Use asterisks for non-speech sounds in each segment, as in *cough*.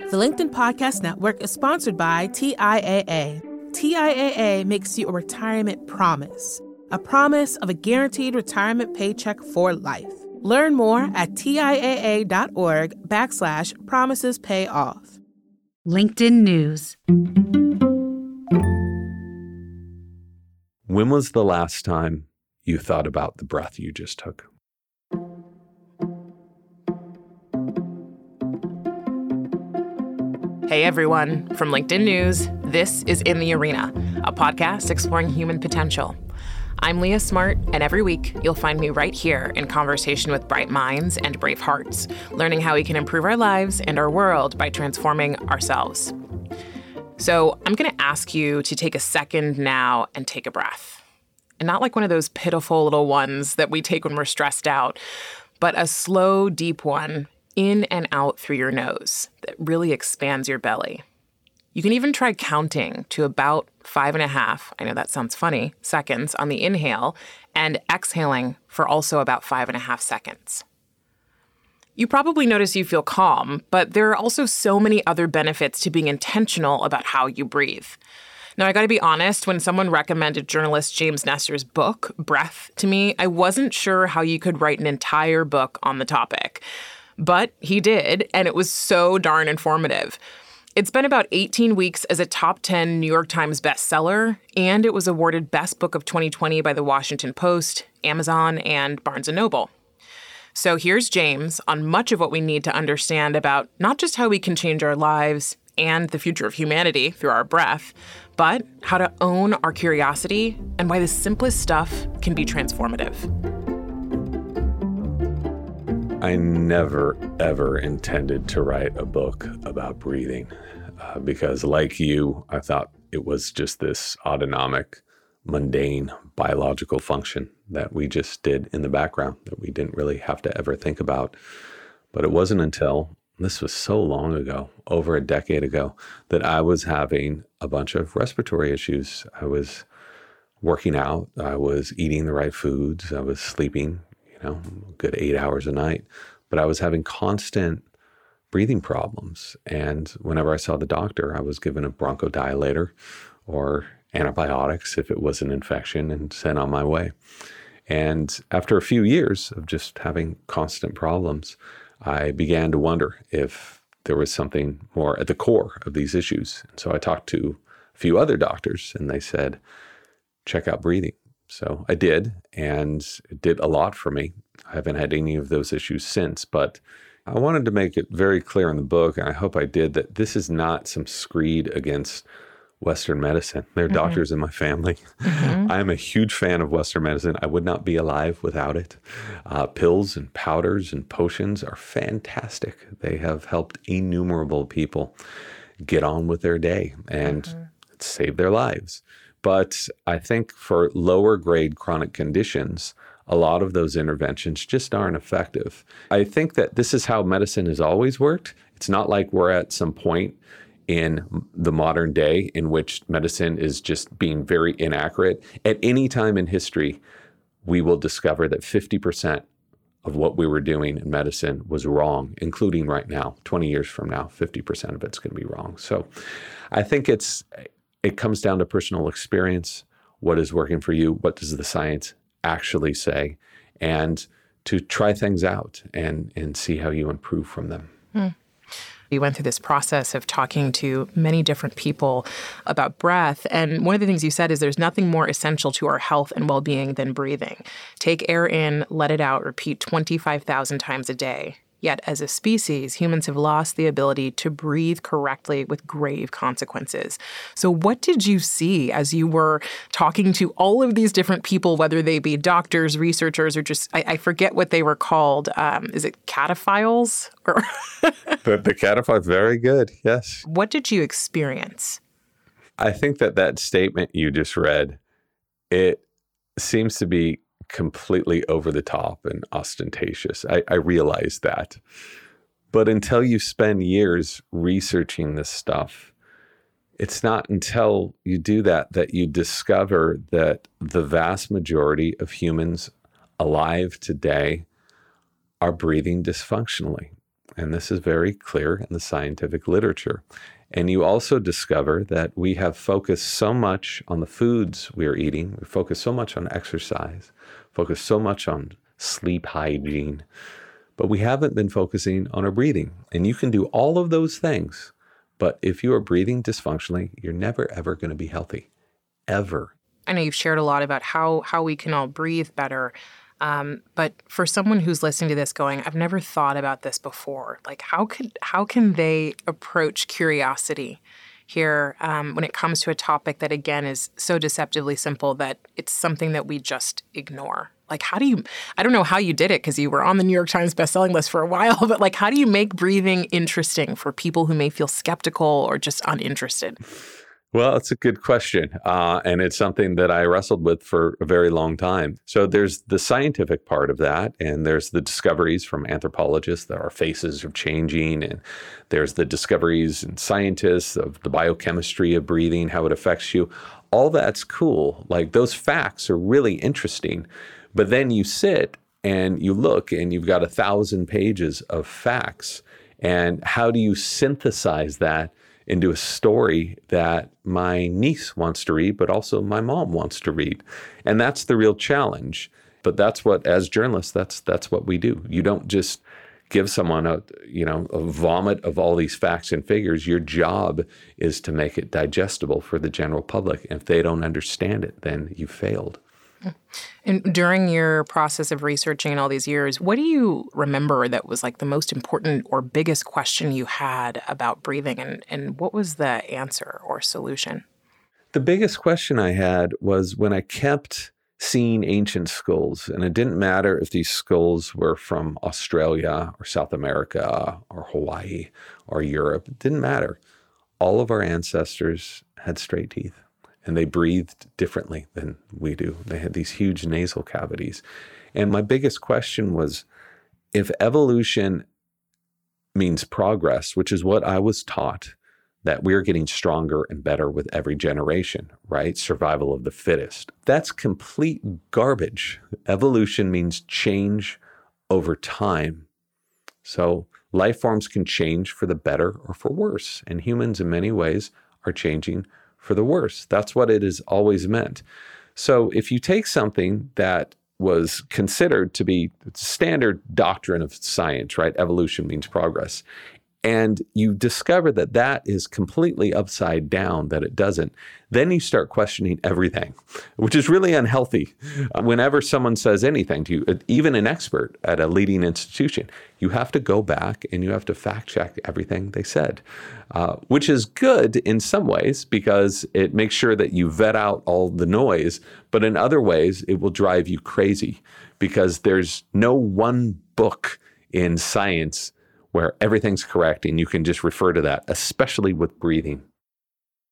The LinkedIn Podcast Network is sponsored by TIAA. TIAA makes you a retirement promise, a promise of a guaranteed retirement paycheck for life. Learn more at TIAA.org backslash promises pay off. LinkedIn News. When was the last time you thought about the breath you just took? Hey everyone, from LinkedIn News, this is In the Arena, a podcast exploring human potential. I'm Leah Smart, and every week you'll find me right here in conversation with bright minds and brave hearts, learning how we can improve our lives and our world by transforming ourselves. So, I'm going to ask you to take a second now and take a breath. And not like one of those pitiful little ones that we take when we're stressed out, but a slow, deep one in and out through your nose that really expands your belly. You can even try counting to about five and a half, I know that sounds funny, seconds on the inhale, and exhaling for also about five and a half seconds. You probably notice you feel calm, but there are also so many other benefits to being intentional about how you breathe. Now, I gotta be honest, when someone recommended journalist James Nestor's book, Breath, to me, I wasn't sure how you could write an entire book on the topic. But he did, and it was so darn informative. It's been about 18 weeks as a top 10 New York Times bestseller, and it was awarded Best Book of 2020 by The Washington Post, Amazon, and Barnes & Noble. So here's James on much of what we need to understand about not just how we can change our lives and the future of humanity through our breath, but how to own our curiosity and why the simplest stuff can be transformative. I never, ever intended to write a book about breathing uh, because, like you, I thought it was just this autonomic, mundane biological function that we just did in the background that we didn't really have to ever think about. But it wasn't until this was so long ago, over a decade ago, that I was having a bunch of respiratory issues. I was working out, I was eating the right foods, I was sleeping know, a good eight hours a night. But I was having constant breathing problems. And whenever I saw the doctor, I was given a bronchodilator or antibiotics if it was an infection and sent on my way. And after a few years of just having constant problems, I began to wonder if there was something more at the core of these issues. And so I talked to a few other doctors, and they said, check out breathing. So I did, and it did a lot for me. I haven't had any of those issues since, but I wanted to make it very clear in the book, and I hope I did, that this is not some screed against Western medicine. There are mm-hmm. doctors in my family. Mm-hmm. *laughs* I am a huge fan of Western medicine. I would not be alive without it. Uh, pills and powders and potions are fantastic. They have helped innumerable people get on with their day and mm-hmm. save their lives. But I think for lower grade chronic conditions, a lot of those interventions just aren't effective. I think that this is how medicine has always worked. It's not like we're at some point in the modern day in which medicine is just being very inaccurate. At any time in history, we will discover that 50% of what we were doing in medicine was wrong, including right now, 20 years from now, 50% of it's going to be wrong. So I think it's it comes down to personal experience. What is working for you? What does the science actually say? And to try things out and, and see how you improve from them. Hmm. We went through this process of talking to many different people about breath. And one of the things you said is there's nothing more essential to our health and well being than breathing. Take air in, let it out, repeat 25,000 times a day. Yet, as a species, humans have lost the ability to breathe correctly with grave consequences. So, what did you see as you were talking to all of these different people, whether they be doctors, researchers, or just, I, I forget what they were called? Um, is it cataphiles? *laughs* Or the, the cataphiles, very good, yes. What did you experience? I think that that statement you just read, it seems to be completely over the top and ostentatious. I, I realize that. But until you spend years researching this stuff, it's not until you do that that you discover that the vast majority of humans alive today are breathing dysfunctionally. And this is very clear in the scientific literature. And you also discover that we have focused so much on the foods we are eating, we focus so much on exercise, focus so much on sleep hygiene, but we haven't been focusing on our breathing. And you can do all of those things, but if you are breathing dysfunctionally, you're never ever going to be healthy, ever. I know you've shared a lot about how how we can all breathe better. Um, but for someone who's listening to this going, I've never thought about this before. Like how could how can they approach curiosity here um, when it comes to a topic that again is so deceptively simple that it's something that we just ignore? Like how do you I don't know how you did it because you were on the New York Times bestselling list for a while, *laughs* but like how do you make breathing interesting for people who may feel skeptical or just uninterested? Well, it's a good question. Uh, and it's something that I wrestled with for a very long time. So there's the scientific part of that, and there's the discoveries from anthropologists that our faces are changing, and there's the discoveries and scientists of the biochemistry of breathing, how it affects you. All that's cool. Like those facts are really interesting. But then you sit and you look, and you've got a thousand pages of facts. And how do you synthesize that? Into a story that my niece wants to read, but also my mom wants to read. And that's the real challenge. But that's what, as journalists, that's that's what we do. You don't just give someone a you know a vomit of all these facts and figures. Your job is to make it digestible for the general public. And if they don't understand it, then you failed. And during your process of researching in all these years, what do you remember that was like the most important or biggest question you had about breathing and, and what was the answer or solution? The biggest question I had was when I kept seeing ancient skulls, and it didn't matter if these skulls were from Australia or South America or Hawaii or Europe, it didn't matter. All of our ancestors had straight teeth and they breathed differently than we do. They had these huge nasal cavities. And my biggest question was if evolution means progress, which is what I was taught, that we're getting stronger and better with every generation, right? Survival of the fittest. That's complete garbage. Evolution means change over time. So life forms can change for the better or for worse. And humans, in many ways, are changing for the worse. That's what it has always meant. So if you take something that was considered to be standard doctrine of science, right? Evolution means progress and you discover that that is completely upside down, that it doesn't, then you start questioning everything, which is really unhealthy. Whenever someone says anything to you, even an expert at a leading institution, you have to go back and you have to fact check everything they said, uh, which is good in some ways because it makes sure that you vet out all the noise. But in other ways, it will drive you crazy because there's no one book in science where everything's correct and you can just refer to that, especially with breathing.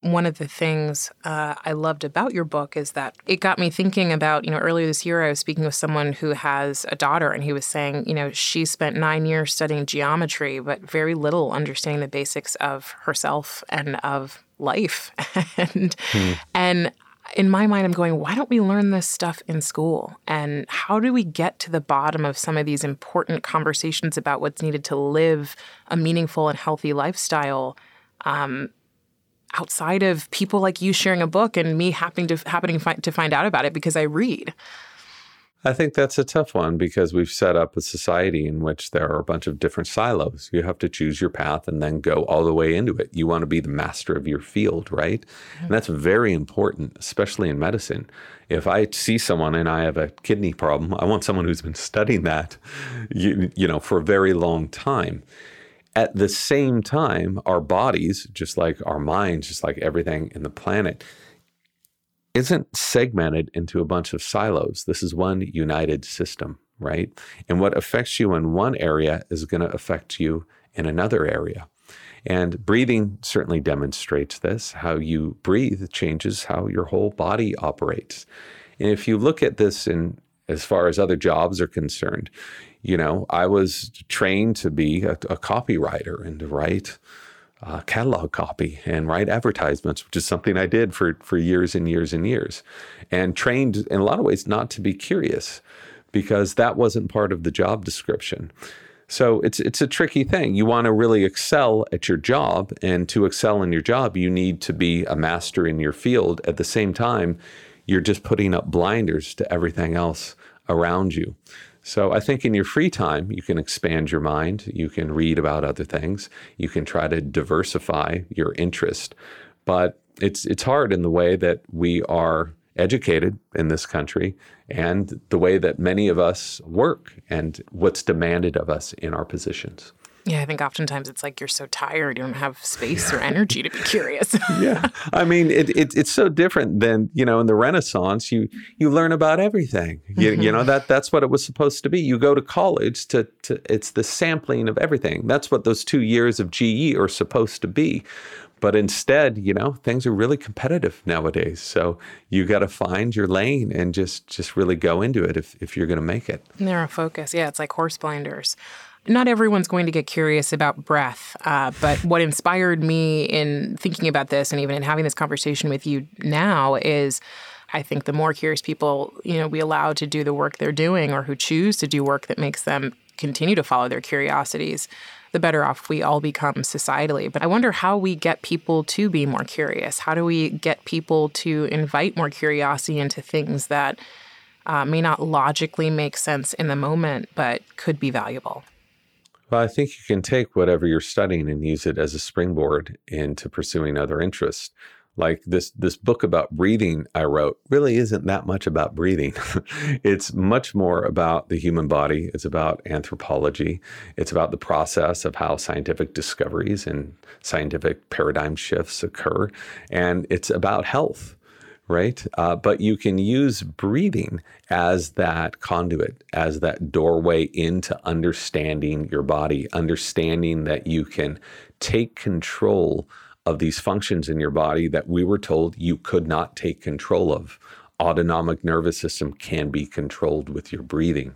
One of the things uh, I loved about your book is that it got me thinking about, you know, earlier this year I was speaking with someone who has a daughter and he was saying, you know, she spent nine years studying geometry, but very little understanding the basics of herself and of life. *laughs* and, hmm. and in my mind, I'm going, why don't we learn this stuff in school? And how do we get to the bottom of some of these important conversations about what's needed to live a meaningful and healthy lifestyle um, outside of people like you sharing a book and me happening to happening to find out about it because I read? I think that's a tough one because we've set up a society in which there are a bunch of different silos. You have to choose your path and then go all the way into it. You want to be the master of your field, right? Mm-hmm. And that's very important, especially in medicine. If I see someone and I have a kidney problem, I want someone who's been studying that, you, you know, for a very long time. At the same time, our bodies, just like our minds, just like everything in the planet, isn't segmented into a bunch of silos. This is one united system, right? And what affects you in one area is going to affect you in another area. And breathing certainly demonstrates this. How you breathe changes how your whole body operates. And if you look at this in as far as other jobs are concerned, you know, I was trained to be a, a copywriter and to write uh, catalog copy and write advertisements, which is something I did for, for years and years and years, and trained in a lot of ways not to be curious because that wasn't part of the job description. So it's it's a tricky thing. You want to really excel at your job, and to excel in your job, you need to be a master in your field. At the same time, you're just putting up blinders to everything else around you. So I think in your free time, you can expand your mind. You can read about other things. You can try to diversify your interest. But it's it's hard in the way that we are educated in this country and the way that many of us work and what's demanded of us in our positions. Yeah, I think oftentimes it's like you're so tired, you don't have space or energy to be curious. *laughs* yeah, I mean, it, it, it's so different than you know in the Renaissance. You you learn about everything. You, mm-hmm. you know that that's what it was supposed to be. You go to college to to it's the sampling of everything. That's what those two years of GE are supposed to be. But instead, you know, things are really competitive nowadays. So you got to find your lane and just just really go into it if, if you're going to make it. Narrow focus. Yeah, it's like horse blinders. Not everyone's going to get curious about breath, uh, but what inspired me in thinking about this and even in having this conversation with you now is I think the more curious people, you know, we allow to do the work they're doing or who choose to do work that makes them continue to follow their curiosities, the better off we all become societally. But I wonder how we get people to be more curious. How do we get people to invite more curiosity into things that uh, may not logically make sense in the moment, but could be valuable? Well, I think you can take whatever you're studying and use it as a springboard into pursuing other interests like this this book about breathing I wrote really isn't that much about breathing. *laughs* it's much more about the human body. It's about anthropology. It's about the process of how scientific discoveries and scientific paradigm shifts occur, and it's about health. Right. Uh, but you can use breathing as that conduit, as that doorway into understanding your body, understanding that you can take control of these functions in your body that we were told you could not take control of. Autonomic nervous system can be controlled with your breathing.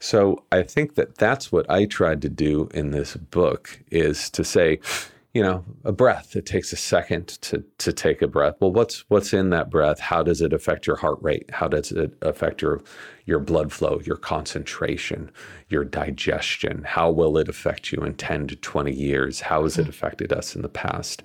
So I think that that's what I tried to do in this book is to say, you know, a breath. It takes a second to to take a breath. Well, what's what's in that breath? How does it affect your heart rate? How does it affect your your blood flow, your concentration, your digestion? How will it affect you in 10 to 20 years? How has it hmm. affected us in the past?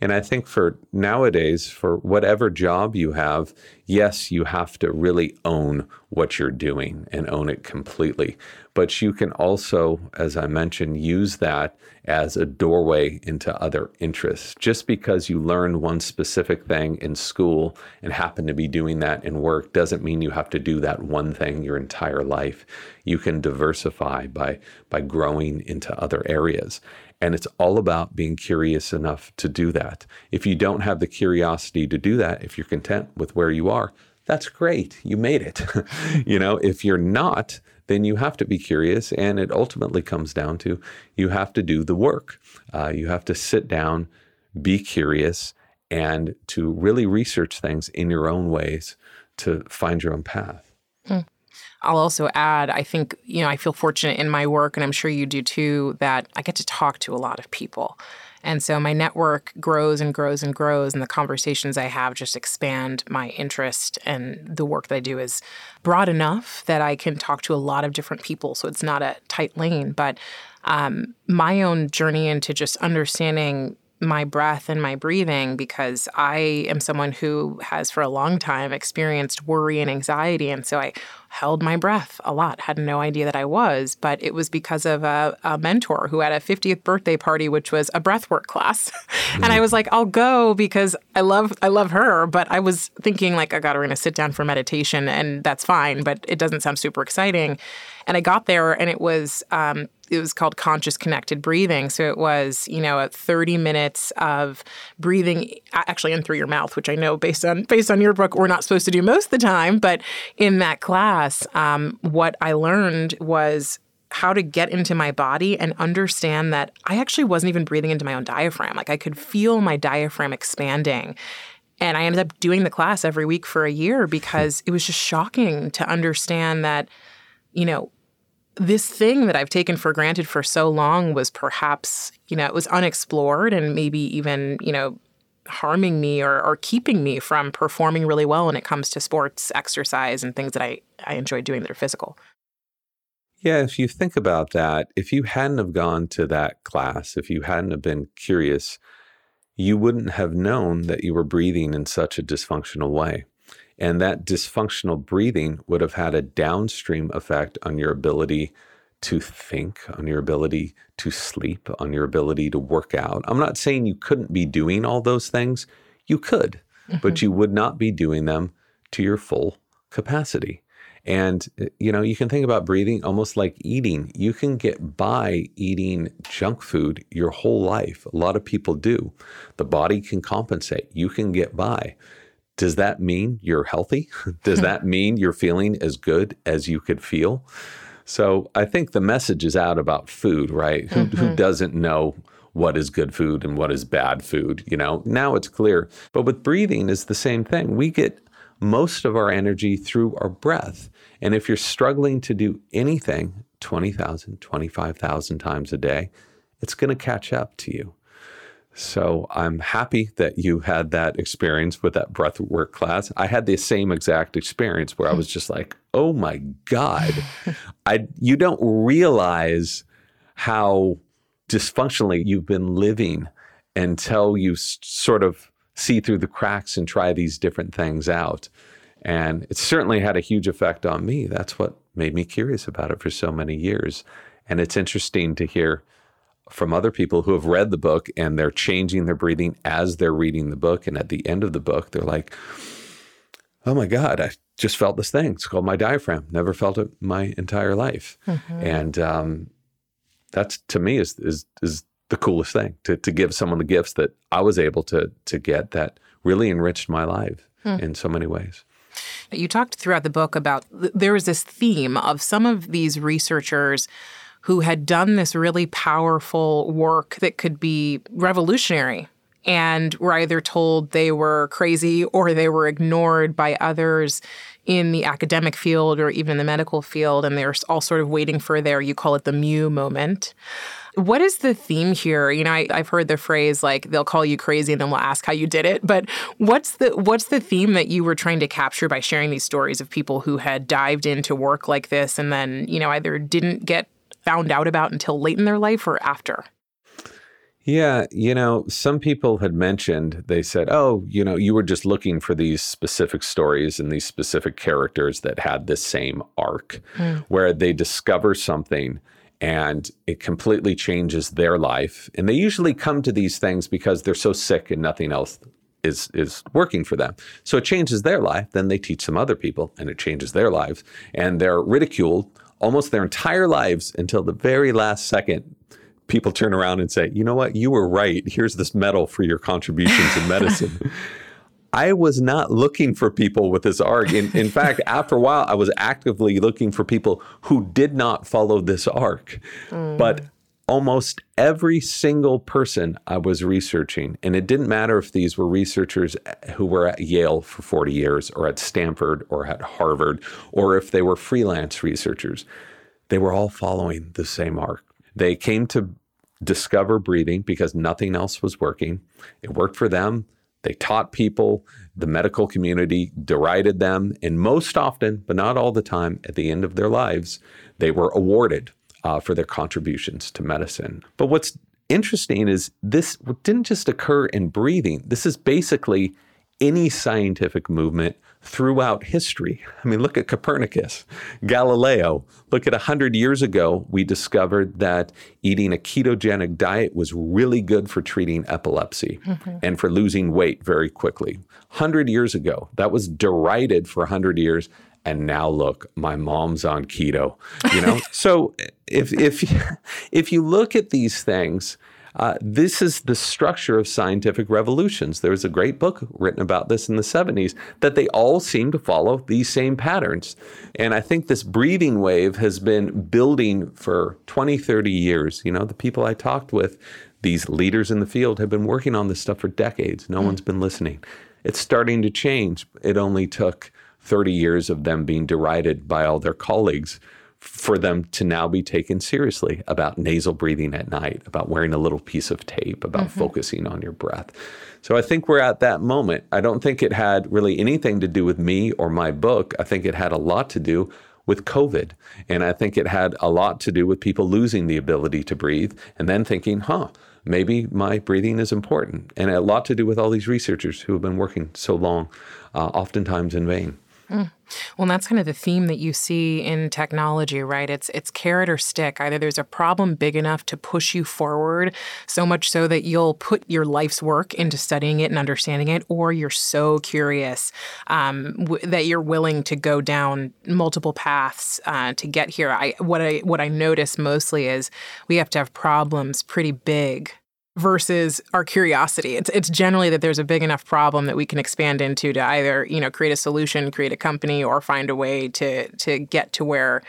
And I think for nowadays, for whatever job you have, yes, you have to really own what you're doing and own it completely. But you can also, as I mentioned, use that as a doorway into other interests. Just because you learned one specific thing in school and happen to be doing that in work doesn't mean you have to do that one thing your entire life. You can diversify by by growing into other areas. And it's all about being curious enough to do that. If you don't have the curiosity to do that, if you're content with where you are, that's great. You made it. *laughs* you know, if you're not, then you have to be curious. And it ultimately comes down to you have to do the work. Uh, you have to sit down, be curious, and to really research things in your own ways to find your own path. Hmm. I'll also add, I think, you know, I feel fortunate in my work, and I'm sure you do too, that I get to talk to a lot of people. And so my network grows and grows and grows, and the conversations I have just expand my interest. And the work that I do is broad enough that I can talk to a lot of different people. So it's not a tight lane. But um, my own journey into just understanding my breath and my breathing because I am someone who has for a long time experienced worry and anxiety. And so I held my breath a lot, had no idea that I was, but it was because of a, a mentor who had a 50th birthday party, which was a breathwork class. Mm-hmm. *laughs* and I was like, I'll go because I love I love her. But I was thinking like, oh God, we're gonna sit down for meditation and that's fine, but it doesn't sound super exciting. And I got there and it was um, it was called conscious connected breathing. So it was, you know, 30 minutes of breathing actually in through your mouth, which I know based on based on your book we're not supposed to do most of the time. But in that class, um, what I learned was how to get into my body and understand that I actually wasn't even breathing into my own diaphragm. Like I could feel my diaphragm expanding. And I ended up doing the class every week for a year because it was just shocking to understand that, you know, this thing that I've taken for granted for so long was perhaps, you know, it was unexplored and maybe even, you know, harming me or, or keeping me from performing really well when it comes to sports, exercise, and things that I, I enjoy doing that are physical. Yeah, if you think about that, if you hadn't have gone to that class, if you hadn't have been curious, you wouldn't have known that you were breathing in such a dysfunctional way. And that dysfunctional breathing would have had a downstream effect on your ability to think, on your ability to sleep, on your ability to work out. I'm not saying you couldn't be doing all those things. You could, mm-hmm. but you would not be doing them to your full capacity. And, you know, you can think about breathing almost like eating. You can get by eating junk food your whole life. A lot of people do. The body can compensate. You can get by. Does that mean you're healthy? *laughs* Does *laughs* that mean you're feeling as good as you could feel? So I think the message is out about food, right? Mm-hmm. Who, who mm-hmm. doesn't know what is good food and what is bad food? You know, now it's clear. But with breathing is the same thing. We get most of our energy through our breath. And if you're struggling to do anything 20,000, 25,000 times a day, it's going to catch up to you. So I'm happy that you had that experience with that breath work class. I had the same exact experience where I was just like, "Oh my god." *laughs* I you don't realize how dysfunctionally you've been living until you s- sort of see through the cracks and try these different things out. And it certainly had a huge effect on me. That's what made me curious about it for so many years. And it's interesting to hear from other people who have read the book and they're changing their breathing as they're reading the book. And at the end of the book, they're like, oh my God, I just felt this thing. It's called my diaphragm. Never felt it my entire life. Mm-hmm. And um, that's to me is, is, is the coolest thing to, to give someone the gifts that I was able to, to get that really enriched my life hmm. in so many ways. You talked throughout the book about there was this theme of some of these researchers who had done this really powerful work that could be revolutionary and were either told they were crazy or they were ignored by others in the academic field or even in the medical field. And they're all sort of waiting for their, you call it the Mew moment. What is the theme here? You know, I, have heard the phrase like they'll call you crazy and then we'll ask how you did it. But what's the what's the theme that you were trying to capture by sharing these stories of people who had dived into work like this and then, you know, either didn't get found out about until late in their life or after? Yeah, you know, some people had mentioned, they said, oh, you know, you were just looking for these specific stories and these specific characters that had this same arc mm. where they discover something and it completely changes their life. And they usually come to these things because they're so sick and nothing else is is working for them. So it changes their life, then they teach some other people and it changes their lives and they're ridiculed almost their entire lives until the very last second people turn around and say, you know what, you were right. Here's this medal for your contributions in medicine. *laughs* I was not looking for people with this arc. In, in *laughs* fact, after a while, I was actively looking for people who did not follow this arc. Mm. But almost every single person I was researching, and it didn't matter if these were researchers eh, who were at Yale for 40 years or at Stanford or at Harvard, or if they were freelance researchers, they were all following the same arc. They came to discover breathing because nothing else was working. It worked for them. They taught people, the medical community derided them, and most often, but not all the time, at the end of their lives, they were awarded uh, for their contributions to medicine. But what's interesting is this didn't just occur in breathing. This is basically any scientific movement throughout history. I mean, look at Copernicus, Galileo. Look at 100 years ago, we discovered that eating a ketogenic diet was really good for treating epilepsy mm-hmm. and for losing weight very quickly. 100 years ago, that was derided for 100 years and now look my mom's on keto you know *laughs* so if if *laughs* if you look at these things uh, this is the structure of scientific revolutions. There was a great book written about this in the 70s that they all seem to follow these same patterns. And I think this breathing wave has been building for 20, 30 years. You know, the people I talked with, these leaders in the field, have been working on this stuff for decades. No mm. one's been listening. It's starting to change. It only took 30 years of them being derided by all their colleagues for them to now be taken seriously about nasal breathing at night, about wearing a little piece of tape, about mm-hmm. focusing on your breath. So I think we're at that moment. I don't think it had really anything to do with me or my book. I think it had a lot to do with COVID. And I think it had a lot to do with people losing the ability to breathe and then thinking, huh, maybe my breathing is important. And a lot to do with all these researchers who have been working so long, uh, oftentimes in vain. Mm. Well, that's kind of the theme that you see in technology, right? It's it's carrot or stick. Either there's a problem big enough to push you forward, so much so that you'll put your life's work into studying it and understanding it, or you're so curious um, w- that you're willing to go down multiple paths uh, to get here. I what I what I notice mostly is we have to have problems pretty big versus our curiosity. It's it's generally that there's a big enough problem that we can expand into to either, you know, create a solution, create a company or find a way to to get to where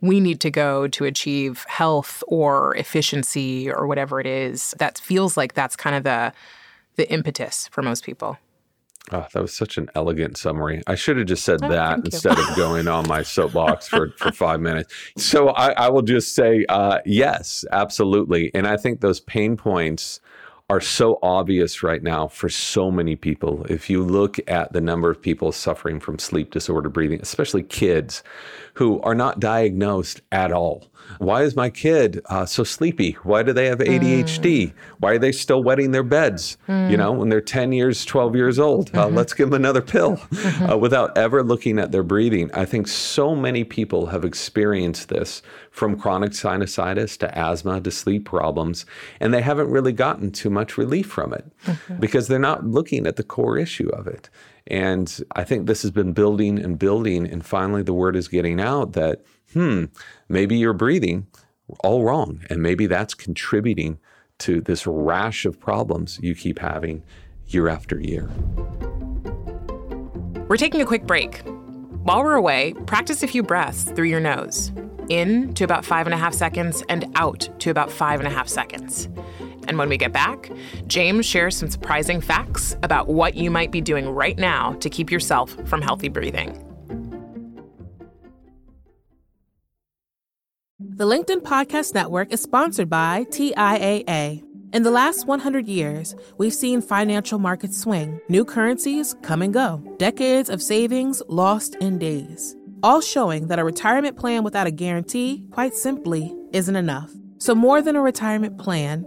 we need to go to achieve health or efficiency or whatever it is. That feels like that's kind of the the impetus for most people. Oh, that was such an elegant summary. I should have just said oh, that instead of going on my soapbox for, for five minutes. So I, I will just say uh, yes, absolutely. And I think those pain points are so obvious right now for so many people. If you look at the number of people suffering from sleep disorder breathing, especially kids who are not diagnosed at all. Why is my kid uh, so sleepy? Why do they have ADHD? Mm. Why are they still wetting their beds? Mm. You know, when they're 10 years, 12 years old, uh, mm-hmm. let's give them another pill mm-hmm. uh, without ever looking at their breathing. I think so many people have experienced this from chronic sinusitis to asthma to sleep problems, and they haven't really gotten too much relief from it mm-hmm. because they're not looking at the core issue of it. And I think this has been building and building. And finally, the word is getting out that, hmm, maybe you're breathing all wrong. And maybe that's contributing to this rash of problems you keep having year after year. We're taking a quick break. While we're away, practice a few breaths through your nose in to about five and a half seconds and out to about five and a half seconds. And when we get back, James shares some surprising facts about what you might be doing right now to keep yourself from healthy breathing. The LinkedIn Podcast Network is sponsored by TIAA. In the last 100 years, we've seen financial markets swing, new currencies come and go, decades of savings lost in days, all showing that a retirement plan without a guarantee, quite simply, isn't enough. So, more than a retirement plan,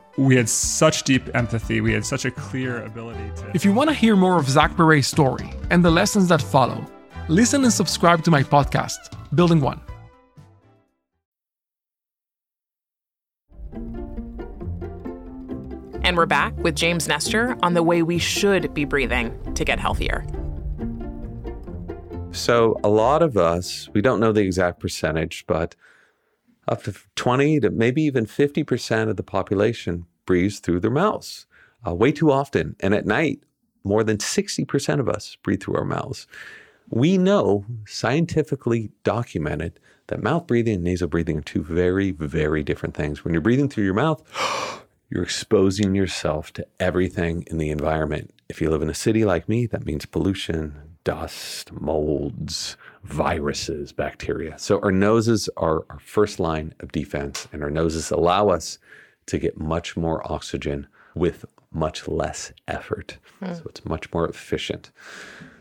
we had such deep empathy. We had such a clear ability to. If you want to hear more of Zach Perret's story and the lessons that follow, listen and subscribe to my podcast, Building One. And we're back with James Nestor on the way we should be breathing to get healthier. So, a lot of us, we don't know the exact percentage, but up to 20 to maybe even 50% of the population breathes through their mouths uh, way too often. And at night, more than 60% of us breathe through our mouths. We know, scientifically documented, that mouth breathing and nasal breathing are two very, very different things. When you're breathing through your mouth, *gasps* you're exposing yourself to everything in the environment. If you live in a city like me, that means pollution, dust, molds, viruses, bacteria. So our noses are our first line of defense, and our noses allow us to get much more oxygen with much less effort. Hmm. So it's much more efficient.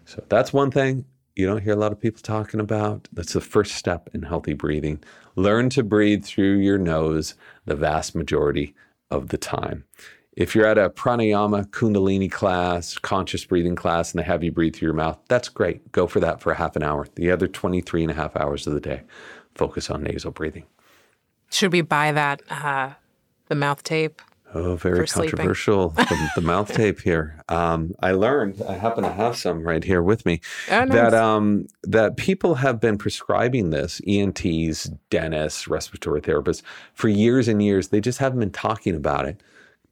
So that's one thing you don't hear a lot of people talking about. That's the first step in healthy breathing. Learn to breathe through your nose the vast majority of the time If you're at a pranayama, kundalini class, conscious breathing class, and they have you breathe through your mouth, that's great. Go for that for a half an hour. The other 23 and a half hours of the day, focus on nasal breathing. Should we buy that, uh, the mouth tape? Oh, very controversial. the, the *laughs* mouth tape here. Um, I learned. I happen to have some right here with me. Oh, nice. That um, that people have been prescribing this. ENTs, dentists, respiratory therapists for years and years. They just haven't been talking about it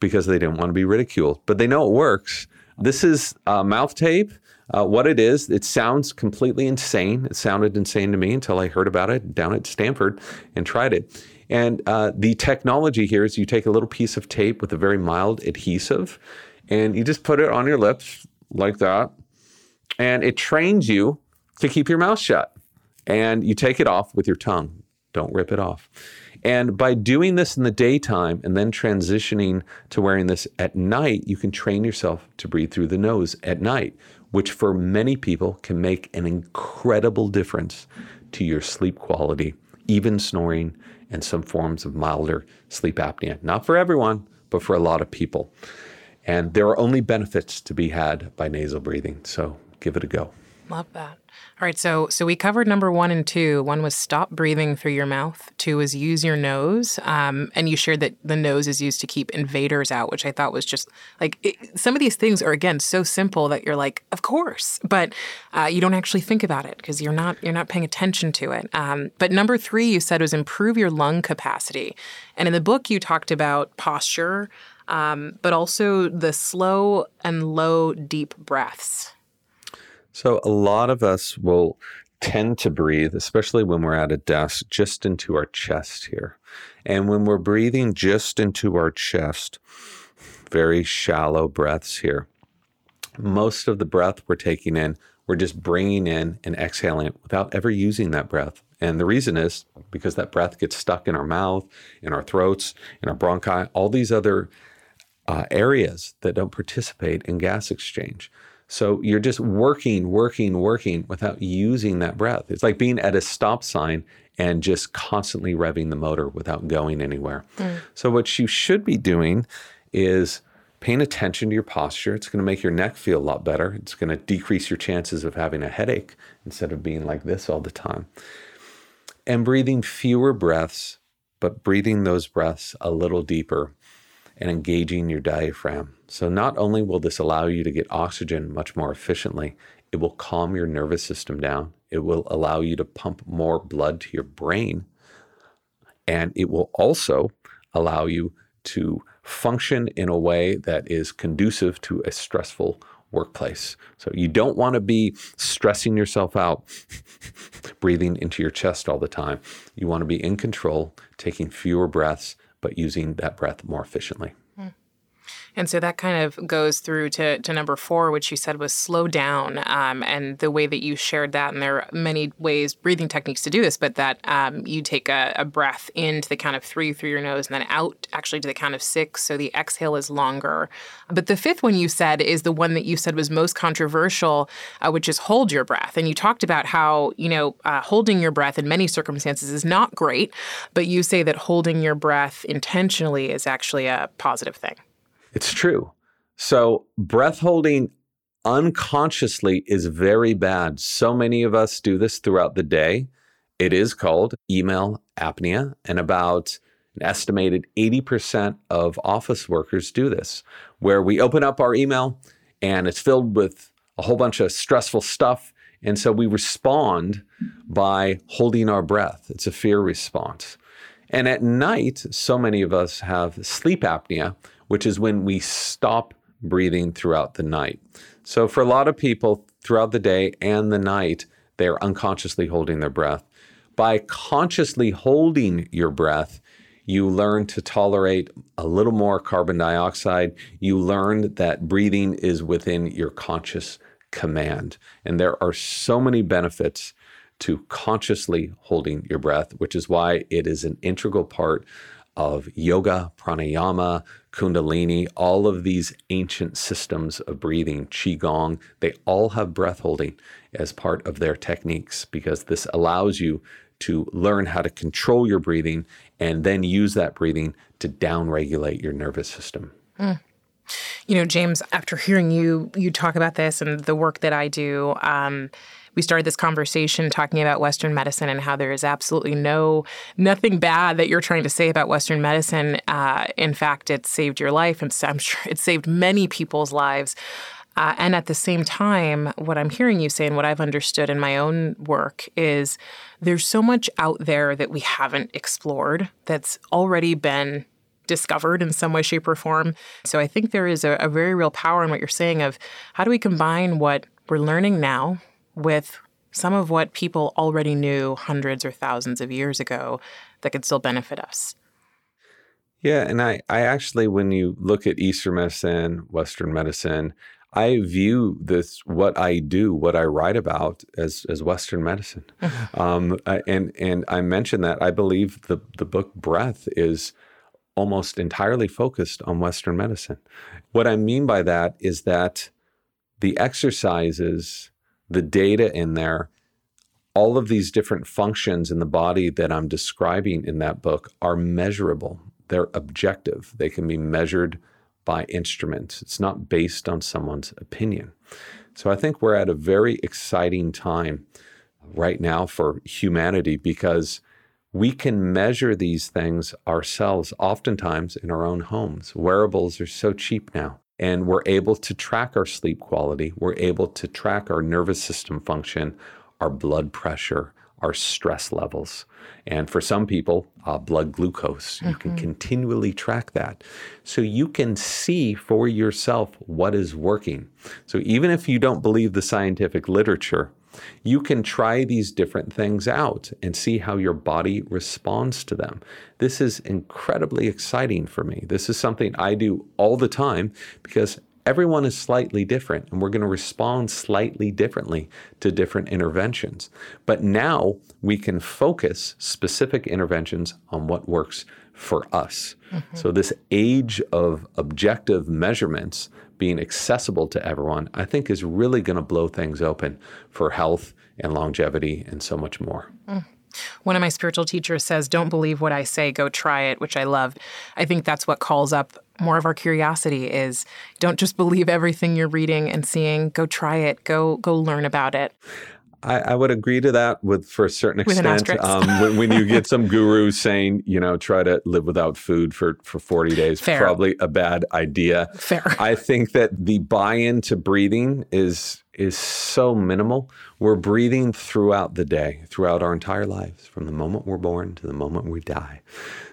because they didn't want to be ridiculed. But they know it works. This is uh, mouth tape. Uh, what it is, it sounds completely insane. It sounded insane to me until I heard about it down at Stanford and tried it. And uh, the technology here is you take a little piece of tape with a very mild adhesive and you just put it on your lips like that. And it trains you to keep your mouth shut. And you take it off with your tongue. Don't rip it off. And by doing this in the daytime and then transitioning to wearing this at night, you can train yourself to breathe through the nose at night, which for many people can make an incredible difference to your sleep quality, even snoring and some forms of milder sleep apnea. Not for everyone, but for a lot of people. And there are only benefits to be had by nasal breathing. So give it a go. Love that. All right, so so we covered number one and two. One was stop breathing through your mouth. Two is use your nose, um, and you shared that the nose is used to keep invaders out, which I thought was just like it, some of these things are again so simple that you're like, of course, but uh, you don't actually think about it because you're not you're not paying attention to it. Um, but number three, you said was improve your lung capacity, and in the book you talked about posture, um, but also the slow and low deep breaths. So, a lot of us will tend to breathe, especially when we're at a desk, just into our chest here. And when we're breathing just into our chest, very shallow breaths here. Most of the breath we're taking in, we're just bringing in and exhaling it without ever using that breath. And the reason is because that breath gets stuck in our mouth, in our throats, in our bronchi, all these other uh, areas that don't participate in gas exchange. So you're just working, working, working without using that breath. It's like being at a stop sign and just constantly revving the motor without going anywhere. Mm. So what you should be doing is paying attention to your posture. It's going to make your neck feel a lot better. It's going to decrease your chances of having a headache instead of being like this all the time. And breathing fewer breaths, but breathing those breaths a little deeper and engaging your diaphragm. So, not only will this allow you to get oxygen much more efficiently, it will calm your nervous system down. It will allow you to pump more blood to your brain. And it will also allow you to function in a way that is conducive to a stressful workplace. So, you don't want to be stressing yourself out, *laughs* breathing into your chest all the time. You want to be in control, taking fewer breaths but using that breath more efficiently. And so that kind of goes through to, to number four, which you said was slow down. Um, and the way that you shared that, and there are many ways, breathing techniques to do this, but that um, you take a, a, breath into the count of three through your nose and then out actually to the count of six. So the exhale is longer. But the fifth one you said is the one that you said was most controversial, uh, which is hold your breath. And you talked about how, you know, uh, holding your breath in many circumstances is not great, but you say that holding your breath intentionally is actually a positive thing. It's true. So, breath holding unconsciously is very bad. So many of us do this throughout the day. It is called email apnea, and about an estimated 80% of office workers do this, where we open up our email and it's filled with a whole bunch of stressful stuff. And so we respond by holding our breath. It's a fear response. And at night, so many of us have sleep apnea, which is when we stop breathing throughout the night. So, for a lot of people throughout the day and the night, they're unconsciously holding their breath. By consciously holding your breath, you learn to tolerate a little more carbon dioxide. You learn that breathing is within your conscious command. And there are so many benefits to consciously holding your breath, which is why it is an integral part of yoga, pranayama, kundalini, all of these ancient systems of breathing, qigong, they all have breath holding as part of their techniques because this allows you to learn how to control your breathing and then use that breathing to downregulate your nervous system. Mm. You know, James, after hearing you you talk about this and the work that I do, um, we started this conversation talking about Western medicine and how there is absolutely no nothing bad that you're trying to say about Western medicine. Uh, in fact, it saved your life, and I'm sure it saved many people's lives. Uh, and at the same time, what I'm hearing you say and what I've understood in my own work is there's so much out there that we haven't explored that's already been discovered in some way, shape, or form. So I think there is a, a very real power in what you're saying of how do we combine what we're learning now with some of what people already knew hundreds or thousands of years ago that could still benefit us. Yeah, and I, I actually, when you look at Eastern medicine, Western medicine, I view this what I do, what I write about, as as Western medicine. Mm-hmm. Um, and and I mentioned that I believe the the book Breath is almost entirely focused on Western medicine. What I mean by that is that the exercises, the data in there, all of these different functions in the body that I'm describing in that book are measurable. They're objective. They can be measured by instruments. It's not based on someone's opinion. So I think we're at a very exciting time right now for humanity because we can measure these things ourselves, oftentimes in our own homes. Wearables are so cheap now, and we're able to track our sleep quality. We're able to track our nervous system function, our blood pressure, our stress levels. And for some people, uh, blood glucose. You mm-hmm. can continually track that. So you can see for yourself what is working. So even if you don't believe the scientific literature, you can try these different things out and see how your body responds to them. This is incredibly exciting for me. This is something I do all the time because everyone is slightly different and we're going to respond slightly differently to different interventions. But now we can focus specific interventions on what works for us. Mm-hmm. So, this age of objective measurements being accessible to everyone, I think is really going to blow things open for health and longevity and so much more. Mm. One of my spiritual teachers says, Don't believe what I say, go try it, which I love. I think that's what calls up more of our curiosity is don't just believe everything you're reading and seeing, go try it, go go learn about it. I, I, would agree to that with for a certain extent. Um, when, when, you get some guru saying, you know, try to live without food for for 40 days, Fair. probably a bad idea. Fair. I think that the buy-in to breathing is is so minimal. We're breathing throughout the day, throughout our entire lives, from the moment we're born to the moment we die.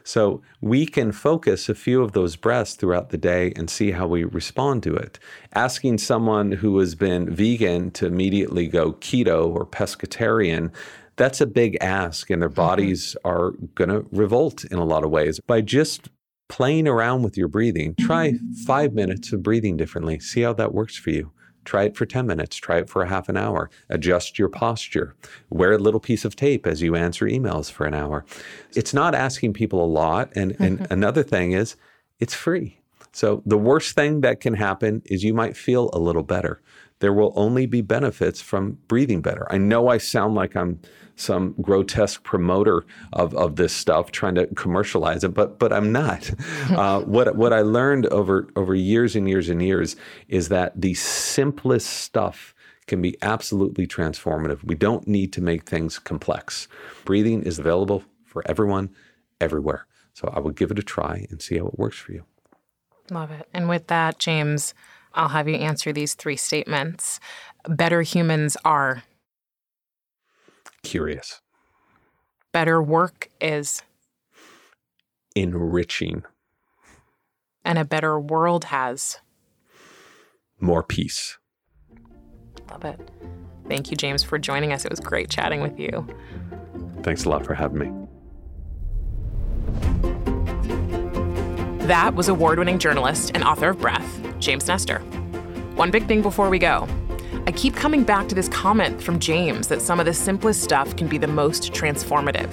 So we can focus a few of those breaths throughout the day and see how we respond to it. Asking someone who has been vegan to immediately go keto or pescatarian that's a big ask, and their mm-hmm. bodies mm-hmm. are going to revolt in a lot of ways. By just playing around with your breathing, try five minutes of breathing differently. See how that works for you. Try it for 10 minutes, try it for a half an hour. Adjust your posture. Wear a little piece of tape as you answer emails for an hour. It's not asking people a lot. And, and mm-hmm. another thing is, it's free. So the worst thing that can happen is you might feel a little better. There will only be benefits from breathing better. I know I sound like I'm some grotesque promoter of, of this stuff trying to commercialize it, but but I'm not. *laughs* uh, what what I learned over over years and years and years is that the simplest stuff can be absolutely transformative. We don't need to make things complex. Breathing is available for everyone, everywhere. So I would give it a try and see how it works for you. Love it. And with that, James, I'll have you answer these three statements. Better humans are curious. Better work is enriching. And a better world has more peace. Love it. Thank you, James, for joining us. It was great chatting with you. Thanks a lot for having me. That was award winning journalist and author of Breath, James Nestor. One big thing before we go I keep coming back to this comment from James that some of the simplest stuff can be the most transformative.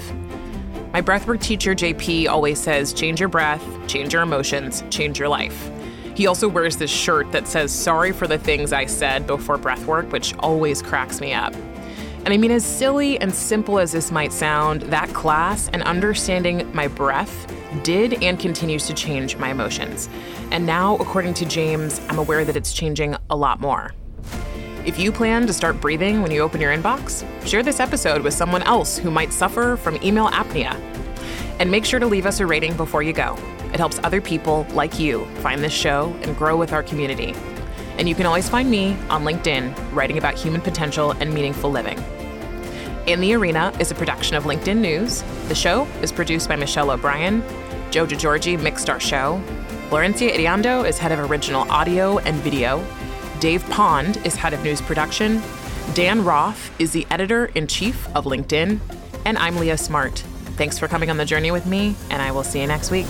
My breathwork teacher, JP, always says change your breath, change your emotions, change your life. He also wears this shirt that says sorry for the things I said before breathwork, which always cracks me up. And I mean, as silly and simple as this might sound, that class and understanding my breath did and continues to change my emotions. And now, according to James, I'm aware that it's changing a lot more. If you plan to start breathing when you open your inbox, share this episode with someone else who might suffer from email apnea. And make sure to leave us a rating before you go. It helps other people like you find this show and grow with our community. And you can always find me on LinkedIn writing about human potential and meaningful living. In the Arena is a production of LinkedIn News. The show is produced by Michelle O'Brien. Joe DeGiorgi mixed our show. Florencia Iriondo is head of original audio and video. Dave Pond is head of news production. Dan Roth is the editor in chief of LinkedIn. And I'm Leah Smart. Thanks for coming on the journey with me, and I will see you next week.